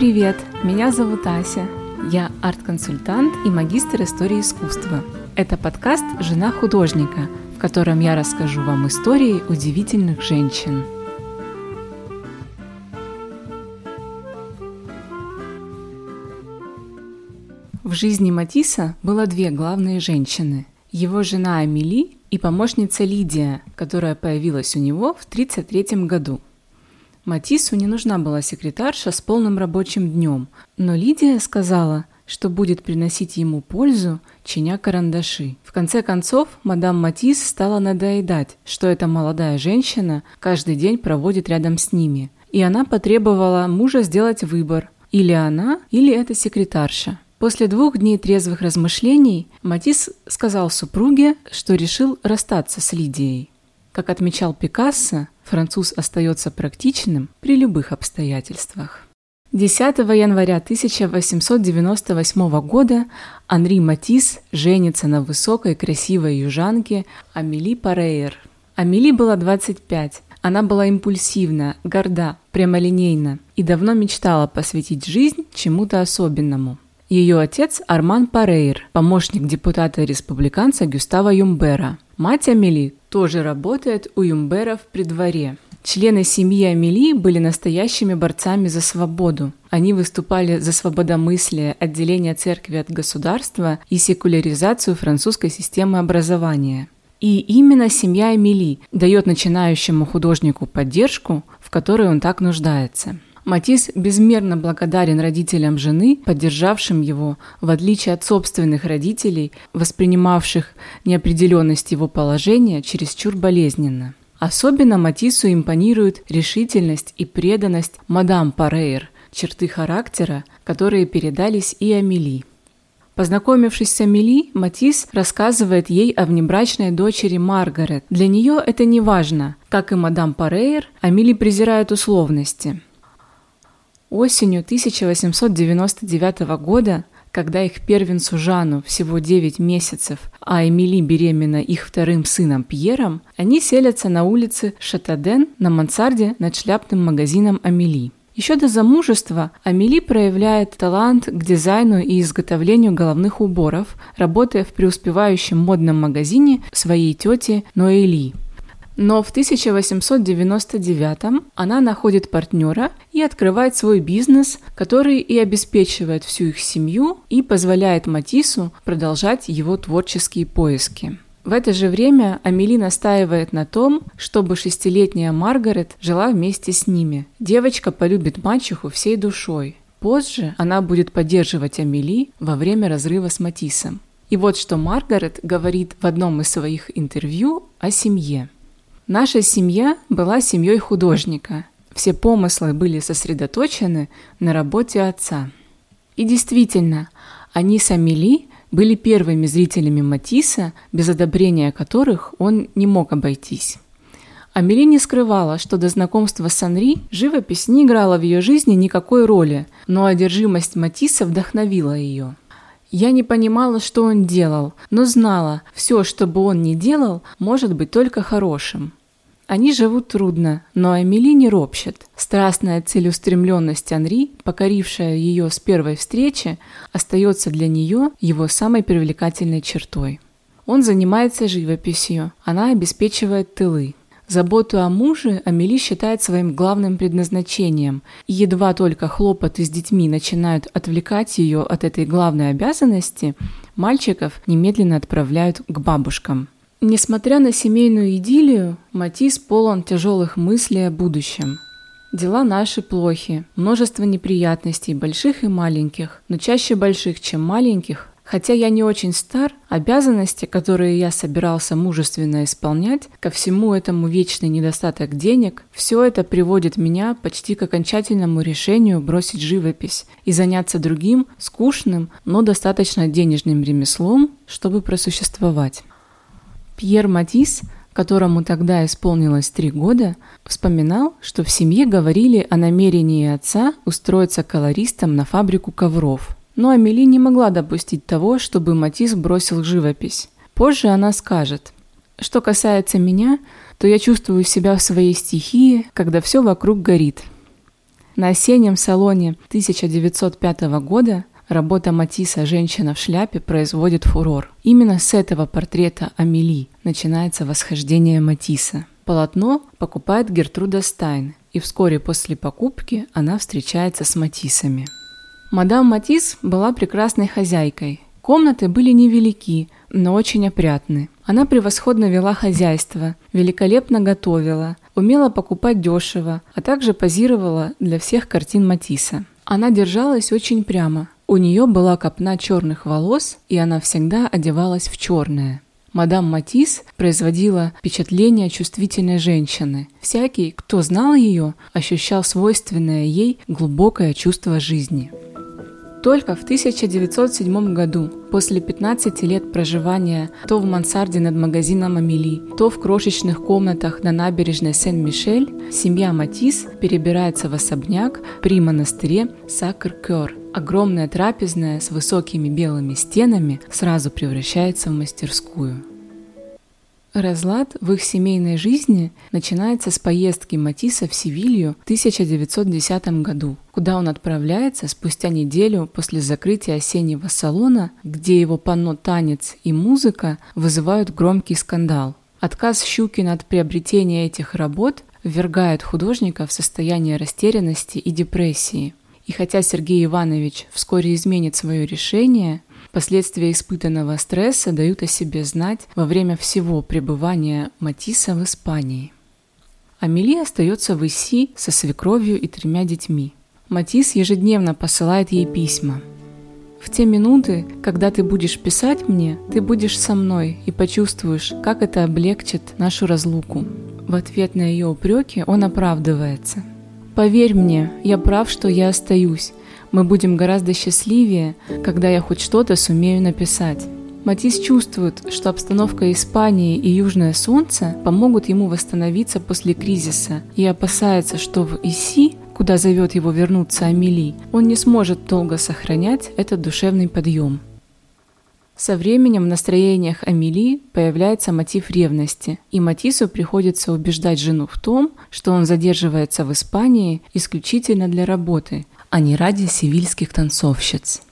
привет! Меня зовут Ася. Я арт-консультант и магистр истории искусства. Это подкаст «Жена художника», в котором я расскажу вам истории удивительных женщин. В жизни Матисса было две главные женщины. Его жена Амели и помощница Лидия, которая появилась у него в 1933 году – Матису не нужна была секретарша с полным рабочим днем, но Лидия сказала, что будет приносить ему пользу, чиня карандаши. В конце концов, мадам Матис стала надоедать, что эта молодая женщина каждый день проводит рядом с ними. И она потребовала мужа сделать выбор. Или она, или эта секретарша. После двух дней трезвых размышлений Матис сказал супруге, что решил расстаться с Лидией. Как отмечал Пикассо, француз остается практичным при любых обстоятельствах. 10 января 1898 года Анри Матис женится на высокой красивой южанке Амели Парейер. Амели была 25. Она была импульсивна, горда, прямолинейна и давно мечтала посвятить жизнь чему-то особенному. Ее отец Арман Парейр, помощник депутата-республиканца Гюстава Юмбера. Мать Амели тоже работает у Юмберов при дворе. Члены семьи Амели были настоящими борцами за свободу. Они выступали за свободомыслие, отделение церкви от государства и секуляризацию французской системы образования. И именно семья Эмили дает начинающему художнику поддержку, в которой он так нуждается. Матис безмерно благодарен родителям жены, поддержавшим его, в отличие от собственных родителей, воспринимавших неопределенность его положения чересчур болезненно. Особенно Матису импонирует решительность и преданность мадам Парейр, черты характера, которые передались и Амели. Познакомившись с Амели, Матис рассказывает ей о внебрачной дочери Маргарет. Для нее это не важно. Как и мадам Парейр, Амели презирает условности – Осенью 1899 года, когда их первенцу Жану всего 9 месяцев, а Эмили беременна их вторым сыном Пьером, они селятся на улице Шатаден на мансарде над шляпным магазином Амели. Еще до замужества Амели проявляет талант к дизайну и изготовлению головных уборов, работая в преуспевающем модном магазине своей тети Ноэли – но в 1899 она находит партнера и открывает свой бизнес, который и обеспечивает всю их семью и позволяет Матису продолжать его творческие поиски. В это же время Амели настаивает на том, чтобы шестилетняя Маргарет жила вместе с ними. Девочка полюбит мачеху всей душой. Позже она будет поддерживать Амели во время разрыва с Матисом. И вот что Маргарет говорит в одном из своих интервью о семье. Наша семья была семьей художника. Все помыслы были сосредоточены на работе отца. И действительно, они с Амели были первыми зрителями Матисса, без одобрения которых он не мог обойтись. Амели не скрывала, что до знакомства с Анри живопись не играла в ее жизни никакой роли, но одержимость Матисса вдохновила ее. Я не понимала, что он делал, но знала, все, что бы он ни делал, может быть только хорошим. Они живут трудно, но Эмили не ропщет. Страстная целеустремленность Анри, покорившая ее с первой встречи, остается для нее его самой привлекательной чертой. Он занимается живописью, она обеспечивает тылы. Заботу о муже Амели считает своим главным предназначением, и едва только хлопоты с детьми начинают отвлекать ее от этой главной обязанности, мальчиков немедленно отправляют к бабушкам. Несмотря на семейную идиллию, Матис полон тяжелых мыслей о будущем. Дела наши плохи, множество неприятностей, больших и маленьких, но чаще больших, чем маленьких. Хотя я не очень стар, обязанности, которые я собирался мужественно исполнять, ко всему этому вечный недостаток денег, все это приводит меня почти к окончательному решению бросить живопись и заняться другим, скучным, но достаточно денежным ремеслом, чтобы просуществовать. Пьер Матис, которому тогда исполнилось три года, вспоминал, что в семье говорили о намерении отца устроиться колористом на фабрику ковров. Но Амели не могла допустить того, чтобы Матис бросил живопись. Позже она скажет, что касается меня, то я чувствую себя в своей стихии, когда все вокруг горит. На осеннем салоне 1905 года работа Матисса «Женщина в шляпе» производит фурор. Именно с этого портрета Амели начинается восхождение Матисса. Полотно покупает Гертруда Стайн, и вскоре после покупки она встречается с Матисами. Мадам Матис была прекрасной хозяйкой. Комнаты были невелики, но очень опрятны. Она превосходно вела хозяйство, великолепно готовила, умела покупать дешево, а также позировала для всех картин Матисса. Она держалась очень прямо. У нее была копна черных волос, и она всегда одевалась в черное. Мадам Матис производила впечатление чувствительной женщины. Всякий, кто знал ее, ощущал свойственное ей глубокое чувство жизни. Только в 1907 году, после 15 лет проживания то в мансарде над магазином Амели, то в крошечных комнатах на набережной Сен-Мишель, семья Матис перебирается в особняк при монастыре Сакр-Кёр. Огромная трапезная с высокими белыми стенами сразу превращается в мастерскую. Разлад в их семейной жизни начинается с поездки Матисса в Севилью в 1910 году, куда он отправляется спустя неделю после закрытия осеннего салона, где его панно «Танец» и «Музыка» вызывают громкий скандал. Отказ Щукина от приобретения этих работ ввергает художника в состояние растерянности и депрессии. И хотя Сергей Иванович вскоре изменит свое решение, Последствия испытанного стресса дают о себе знать во время всего пребывания Матисса в Испании. Амели остается в Иси со свекровью и тремя детьми. Матисс ежедневно посылает ей письма. В те минуты, когда ты будешь писать мне, ты будешь со мной и почувствуешь, как это облегчит нашу разлуку. В ответ на ее упреки он оправдывается. Поверь мне, я прав, что я остаюсь, мы будем гораздо счастливее, когда я хоть что-то сумею написать. Матис чувствует, что обстановка Испании и Южное Солнце помогут ему восстановиться после кризиса и опасается, что в Иси, куда зовет его вернуться Амели, он не сможет долго сохранять этот душевный подъем. Со временем в настроениях Амели появляется мотив ревности, и Матису приходится убеждать жену в том, что он задерживается в Испании исключительно для работы, а не ради сивильских танцовщиц.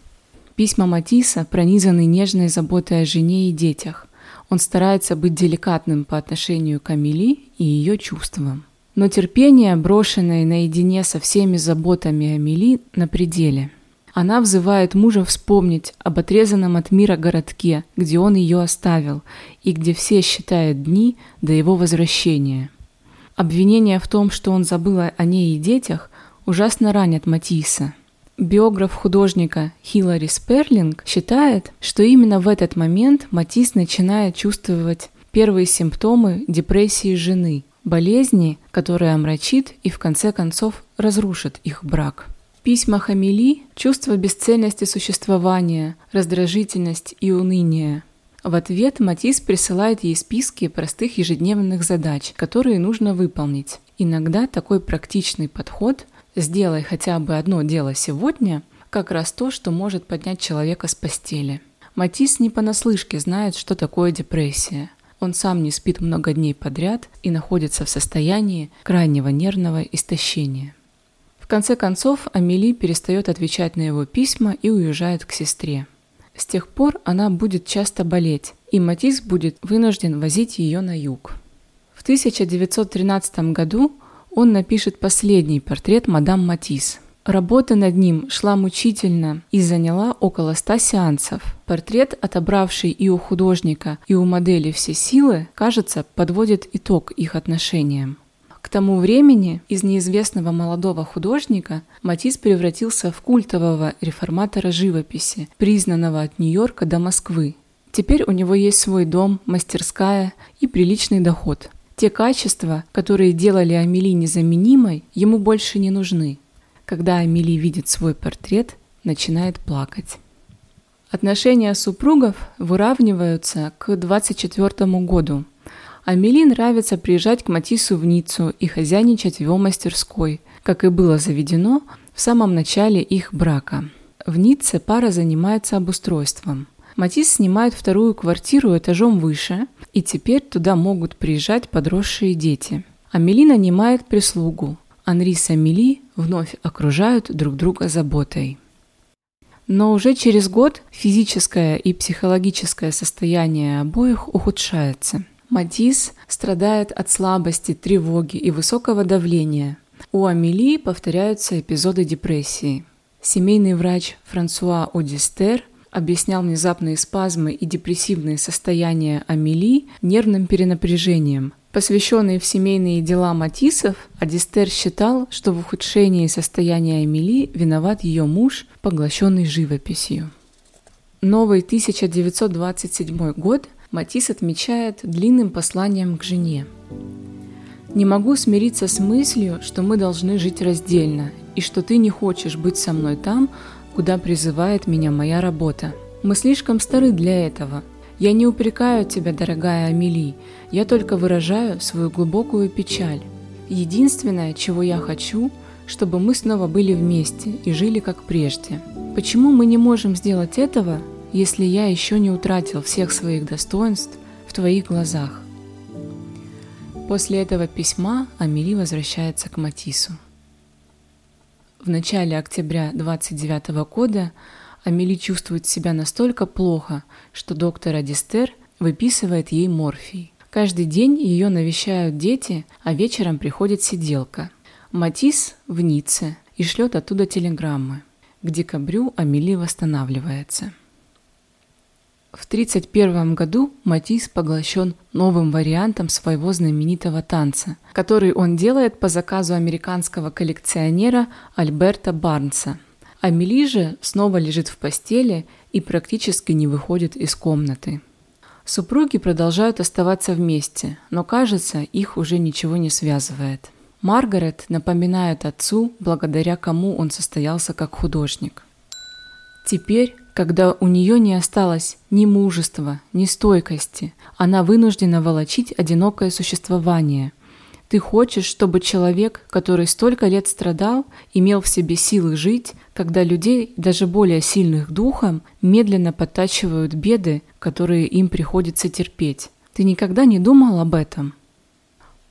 Письма Матисса пронизаны нежной заботой о жене и детях. Он старается быть деликатным по отношению к Амели и ее чувствам. Но терпение, брошенное наедине со всеми заботами Амели, на пределе. Она взывает мужа вспомнить об отрезанном от мира городке, где он ее оставил, и где все считают дни до его возвращения. Обвинение в том, что он забыл о ней и детях, ужасно ранят Матисса. Биограф художника Хиллари Сперлинг считает, что именно в этот момент Матисс начинает чувствовать первые симптомы депрессии жены, болезни, которая омрачит и в конце концов разрушит их брак. В письмах чувство бесцельности существования, раздражительность и уныние. В ответ Матисс присылает ей списки простых ежедневных задач, которые нужно выполнить. Иногда такой практичный подход – Сделай хотя бы одно дело сегодня, как раз то, что может поднять человека с постели. Матис не понаслышке знает, что такое депрессия. Он сам не спит много дней подряд и находится в состоянии крайнего нервного истощения. В конце концов, Амели перестает отвечать на его письма и уезжает к сестре. С тех пор она будет часто болеть, и Матис будет вынужден возить ее на юг. В 1913 году он напишет последний портрет мадам Матис. Работа над ним шла мучительно и заняла около ста сеансов. Портрет, отобравший и у художника, и у модели все силы, кажется, подводит итог их отношениям. К тому времени из неизвестного молодого художника Матис превратился в культового реформатора живописи, признанного от Нью-Йорка до Москвы. Теперь у него есть свой дом, мастерская и приличный доход – те качества, которые делали Амели незаменимой, ему больше не нужны. Когда Амели видит свой портрет, начинает плакать. Отношения супругов выравниваются к 24 году. Амели нравится приезжать к Матису в Ниццу и хозяйничать в его мастерской, как и было заведено в самом начале их брака. В Ницце пара занимается обустройством – Матис снимает вторую квартиру этажом выше, и теперь туда могут приезжать подросшие дети. Амели нанимает прислугу. Анри с Амели вновь окружают друг друга заботой. Но уже через год физическое и психологическое состояние обоих ухудшается. Матис страдает от слабости, тревоги и высокого давления. У Амели повторяются эпизоды депрессии. Семейный врач Франсуа Одистер объяснял внезапные спазмы и депрессивные состояния Амели нервным перенапряжением. Посвященный в семейные дела Матисов, Адистер считал, что в ухудшении состояния Амели виноват ее муж, поглощенный живописью. Новый 1927 год Матис отмечает длинным посланием к жене. «Не могу смириться с мыслью, что мы должны жить раздельно, и что ты не хочешь быть со мной там, куда призывает меня моя работа. Мы слишком стары для этого. Я не упрекаю тебя, дорогая Амели, я только выражаю свою глубокую печаль. Единственное, чего я хочу, чтобы мы снова были вместе и жили как прежде. Почему мы не можем сделать этого, если я еще не утратил всех своих достоинств в твоих глазах? После этого письма Амели возвращается к Матису. В начале октября 29 года Амели чувствует себя настолько плохо, что доктор Адистер выписывает ей морфий. Каждый день ее навещают дети, а вечером приходит сиделка. Матис в Ницце и шлет оттуда телеграммы. К декабрю Амели восстанавливается. В 1931 году Матис поглощен новым вариантом своего знаменитого танца, который он делает по заказу американского коллекционера Альберта Барнса. Амели же снова лежит в постели и практически не выходит из комнаты. Супруги продолжают оставаться вместе, но кажется, их уже ничего не связывает. Маргарет напоминает отцу, благодаря кому он состоялся как художник. Теперь когда у нее не осталось ни мужества, ни стойкости, она вынуждена волочить одинокое существование. Ты хочешь, чтобы человек, который столько лет страдал, имел в себе силы жить, когда людей, даже более сильных духом, медленно подтачивают беды, которые им приходится терпеть. Ты никогда не думал об этом?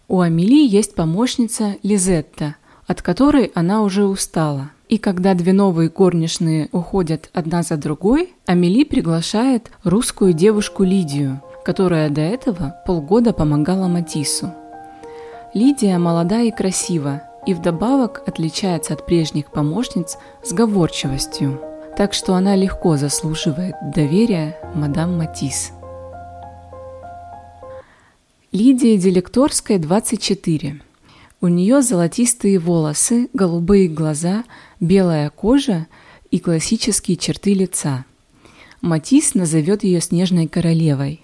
У Амели есть помощница Лизетта, от которой она уже устала – и когда две новые горничные уходят одна за другой, Амели приглашает русскую девушку Лидию, которая до этого полгода помогала Матису. Лидия молода и красива, и вдобавок отличается от прежних помощниц сговорчивостью, так что она легко заслуживает доверия мадам Матис. Лидия Делекторская, 24. У нее золотистые волосы, голубые глаза, белая кожа и классические черты лица. Матис назовет ее «Снежной королевой».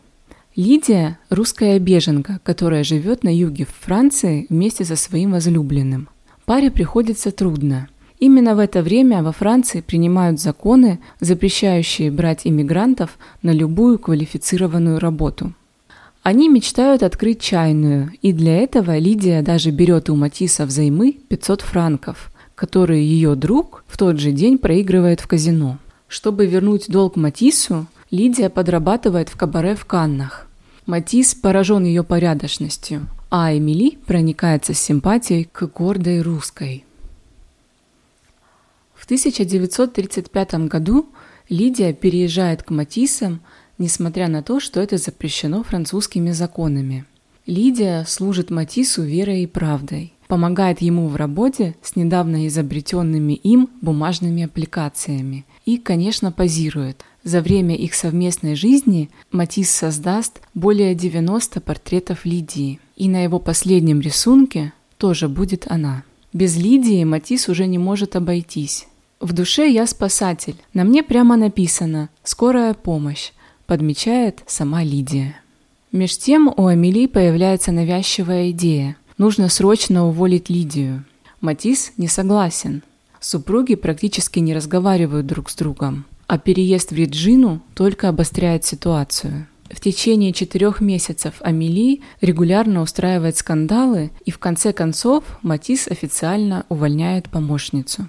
Лидия – русская беженка, которая живет на юге Франции вместе со своим возлюбленным. Паре приходится трудно. Именно в это время во Франции принимают законы, запрещающие брать иммигрантов на любую квалифицированную работу – они мечтают открыть чайную, и для этого Лидия даже берет у Матисса взаймы 500 франков, которые ее друг в тот же день проигрывает в казино. Чтобы вернуть долг Матиссу, Лидия подрабатывает в кабаре в Каннах. Матисс поражен ее порядочностью, а Эмили проникается симпатией к гордой русской. В 1935 году Лидия переезжает к Матиссам несмотря на то, что это запрещено французскими законами. Лидия служит Матису верой и правдой, помогает ему в работе с недавно изобретенными им бумажными аппликациями и, конечно, позирует. За время их совместной жизни Матис создаст более 90 портретов Лидии, и на его последнем рисунке тоже будет она. Без Лидии Матис уже не может обойтись. В душе я спасатель. На мне прямо написано «Скорая помощь» подмечает сама Лидия. Меж тем у Амели появляется навязчивая идея. Нужно срочно уволить Лидию. Матис не согласен. Супруги практически не разговаривают друг с другом, а переезд в Реджину только обостряет ситуацию. В течение четырех месяцев Амели регулярно устраивает скандалы, и в конце концов Матис официально увольняет помощницу.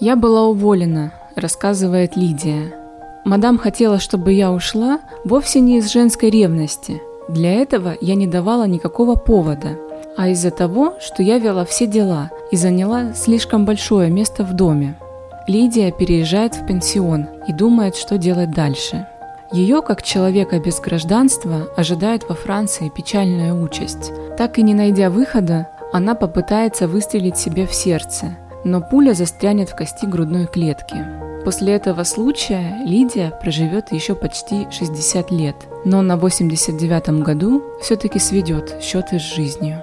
«Я была уволена», – рассказывает Лидия. Мадам хотела, чтобы я ушла вовсе не из женской ревности. Для этого я не давала никакого повода. а из-за того, что я вела все дела и заняла слишком большое место в доме. Лидия переезжает в пенсион и думает, что делать дальше. Ее, как человека без гражданства, ожидает во Франции печальная участь. Так и не найдя выхода, она попытается выстрелить себе в сердце, но пуля застрянет в кости грудной клетки. После этого случая Лидия проживет еще почти 60 лет, но на 89 году все-таки сведет счеты с жизнью.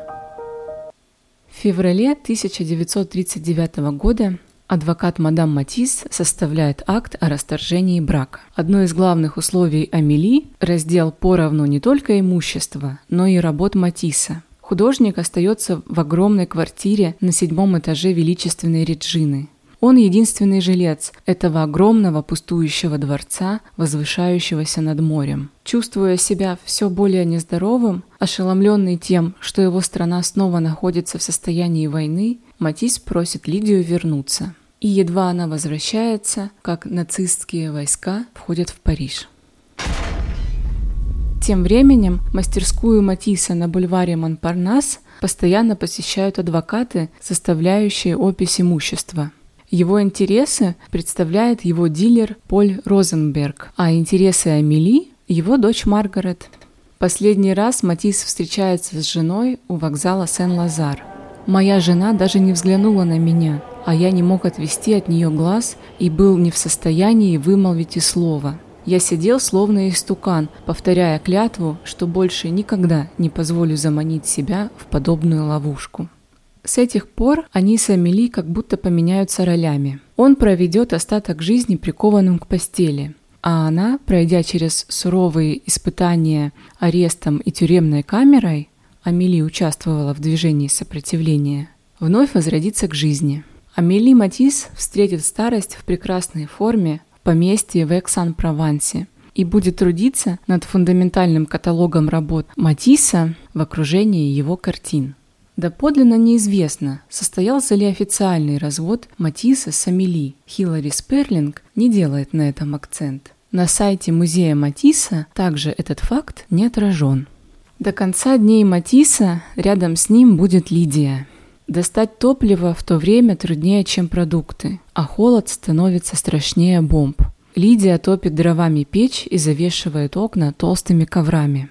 В феврале 1939 года адвокат мадам Матис составляет акт о расторжении брака. Одно из главных условий Амели – раздел поровну не только имущества, но и работ Матисса. Художник остается в огромной квартире на седьмом этаже величественной Реджины. Он единственный жилец этого огромного пустующего дворца, возвышающегося над морем. Чувствуя себя все более нездоровым, ошеломленный тем, что его страна снова находится в состоянии войны, Матис просит Лидию вернуться. И едва она возвращается, как нацистские войска входят в Париж. Тем временем мастерскую Матисса на бульваре Монпарнас постоянно посещают адвокаты, составляющие опись имущества – его интересы представляет его дилер Поль Розенберг, а интересы Амели – его дочь Маргарет. Последний раз Матис встречается с женой у вокзала Сен-Лазар. «Моя жена даже не взглянула на меня, а я не мог отвести от нее глаз и был не в состоянии вымолвить и слова. Я сидел словно истукан, повторяя клятву, что больше никогда не позволю заманить себя в подобную ловушку. С этих пор они с Амели как будто поменяются ролями. Он проведет остаток жизни прикованным к постели, а она, пройдя через суровые испытания арестом и тюремной камерой, Амели участвовала в движении сопротивления, вновь возродится к жизни. Амели Матис встретит старость в прекрасной форме в поместье в Эксан-Провансе и будет трудиться над фундаментальным каталогом работ Матисса в окружении его картин. Доподлинно неизвестно, состоялся ли официальный развод Матисса с Амели. Хиллари Сперлинг не делает на этом акцент. На сайте музея Матисса также этот факт не отражен. До конца дней Матисса рядом с ним будет Лидия. Достать топливо в то время труднее, чем продукты, а холод становится страшнее бомб. Лидия топит дровами печь и завешивает окна толстыми коврами.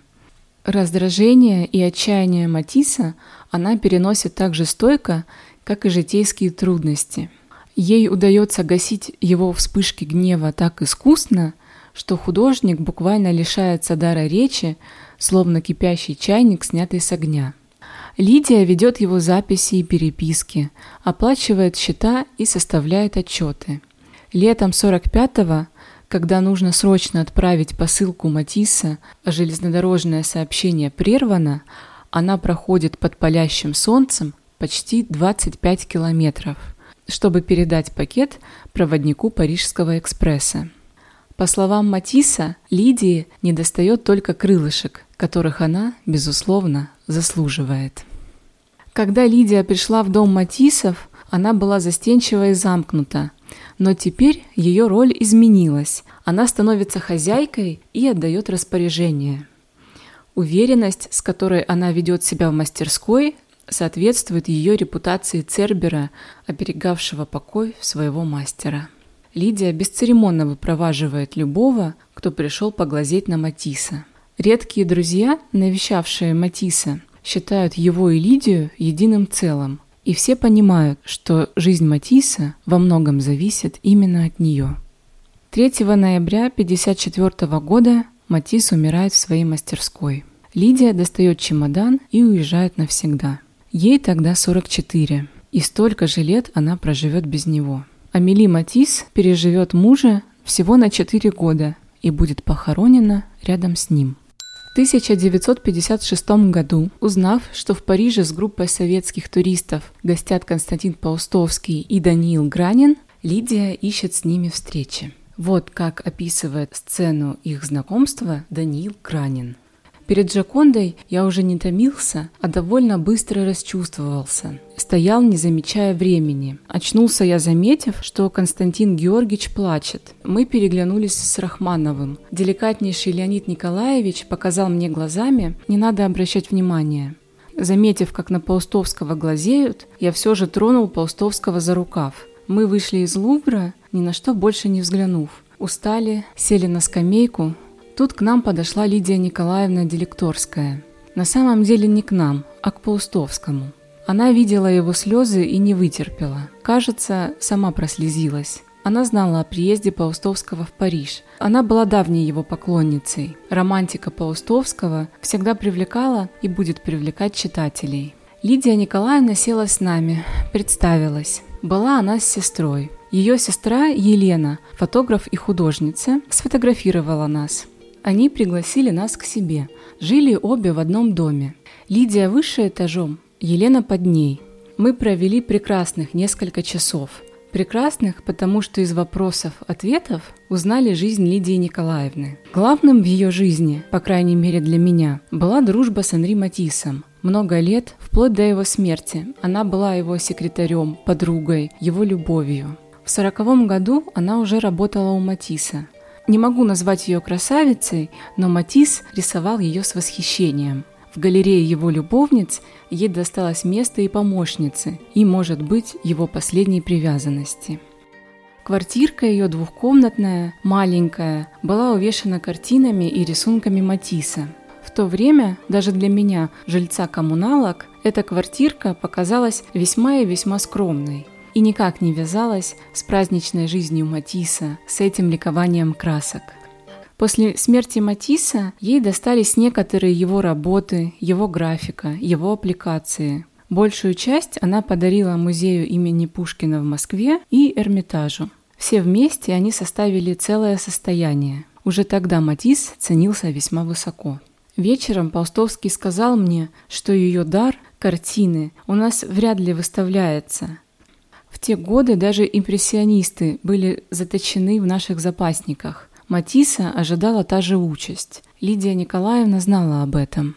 Раздражение и отчаяние Матисса она переносит так же стойко, как и житейские трудности. Ей удается гасить его вспышки гнева так искусно, что художник буквально лишается дара речи, словно кипящий чайник, снятый с огня. Лидия ведет его записи и переписки, оплачивает счета и составляет отчеты. Летом 45-го когда нужно срочно отправить посылку Матисса, а железнодорожное сообщение прервано, она проходит под палящим солнцем почти 25 километров, чтобы передать пакет проводнику Парижского экспресса. По словам Матисса, Лидии недостает только крылышек, которых она, безусловно, заслуживает. Когда Лидия пришла в дом Матисов, она была застенчива и замкнута, но теперь ее роль изменилась. Она становится хозяйкой и отдает распоряжение. Уверенность, с которой она ведет себя в мастерской, соответствует ее репутации Цербера, оберегавшего покой своего мастера. Лидия бесцеремонно выпроваживает любого, кто пришел поглазеть на Матисса. Редкие друзья, навещавшие Матисса, считают его и Лидию единым целым – и все понимают, что жизнь Матисса во многом зависит именно от нее. 3 ноября 1954 года Матисс умирает в своей мастерской. Лидия достает чемодан и уезжает навсегда. Ей тогда 44, и столько же лет она проживет без него. Амели Матисс переживет мужа всего на 4 года и будет похоронена рядом с ним. 1956 году, узнав, что в Париже с группой советских туристов гостят Константин Паустовский и Даниил Гранин, Лидия ищет с ними встречи. Вот как описывает сцену их знакомства Даниил Гранин. Перед Джакондой я уже не томился, а довольно быстро расчувствовался. Стоял, не замечая времени. Очнулся я, заметив, что Константин Георгиевич плачет. Мы переглянулись с Рахмановым. Деликатнейший Леонид Николаевич показал мне глазами, не надо обращать внимания. Заметив, как на Паустовского глазеют, я все же тронул Паустовского за рукав. Мы вышли из Лувра, ни на что больше не взглянув. Устали, сели на скамейку. Тут к нам подошла Лидия Николаевна Делекторская. На самом деле не к нам, а к Паустовскому. Она видела его слезы и не вытерпела. Кажется, сама прослезилась. Она знала о приезде Паустовского в Париж. Она была давней его поклонницей. Романтика Паустовского всегда привлекала и будет привлекать читателей. Лидия Николаевна села с нами, представилась. Была она с сестрой. Ее сестра Елена, фотограф и художница, сфотографировала нас. Они пригласили нас к себе. Жили обе в одном доме. Лидия выше этажом, Елена под ней. Мы провели прекрасных несколько часов – Прекрасных, потому что из вопросов-ответов узнали жизнь Лидии Николаевны. Главным в ее жизни, по крайней мере для меня, была дружба с Анри Матисом. Много лет, вплоть до его смерти, она была его секретарем, подругой, его любовью. В сороковом году она уже работала у Матисса. Не могу назвать ее красавицей, но Матис рисовал ее с восхищением. В галерее его любовниц ей досталось место и помощницы, и, может быть, его последней привязанности. Квартирка ее двухкомнатная, маленькая, была увешана картинами и рисунками Матисса. В то время, даже для меня, жильца коммуналок, эта квартирка показалась весьма и весьма скромной и никак не вязалась с праздничной жизнью Матисса, с этим ликованием красок. После смерти Матисса ей достались некоторые его работы, его графика, его аппликации. Большую часть она подарила музею имени Пушкина в Москве и Эрмитажу. Все вместе они составили целое состояние. Уже тогда Матисс ценился весьма высоко. Вечером Паустовский сказал мне, что ее дар – картины – у нас вряд ли выставляется. В те годы даже импрессионисты были заточены в наших запасниках. Матисса ожидала та же участь. Лидия Николаевна знала об этом.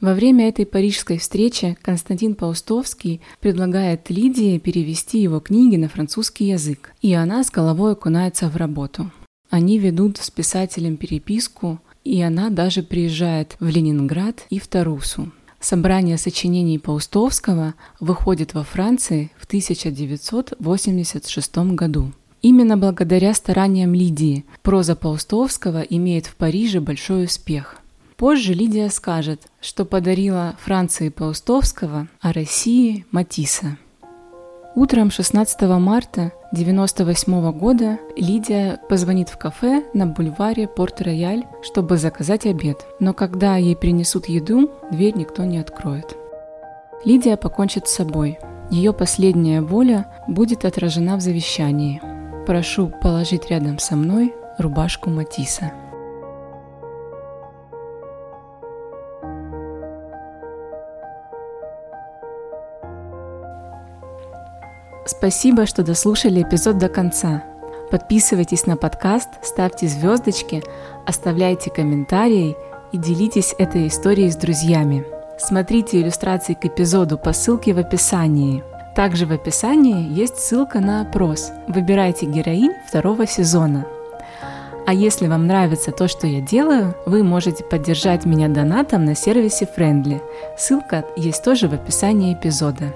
Во время этой парижской встречи Константин Паустовский предлагает Лидии перевести его книги на французский язык, и она с головой окунается в работу. Они ведут с писателем переписку, и она даже приезжает в Ленинград и в Тарусу. Собрание сочинений Паустовского выходит во Франции в 1986 году. Именно благодаря стараниям Лидии проза Паустовского имеет в Париже большой успех. Позже Лидия скажет, что подарила Франции Паустовского, а России Матисса. Утром 16 марта 1998 года Лидия позвонит в кафе на бульваре Порт-Рояль, чтобы заказать обед. Но когда ей принесут еду, дверь никто не откроет. Лидия покончит с собой. Ее последняя воля будет отражена в завещании – прошу положить рядом со мной рубашку Матисса. Спасибо, что дослушали эпизод до конца. Подписывайтесь на подкаст, ставьте звездочки, оставляйте комментарии и делитесь этой историей с друзьями. Смотрите иллюстрации к эпизоду по ссылке в описании – также в описании есть ссылка на опрос. Выбирайте героинь второго сезона. А если вам нравится то, что я делаю, вы можете поддержать меня донатом на сервисе Friendly. Ссылка есть тоже в описании эпизода.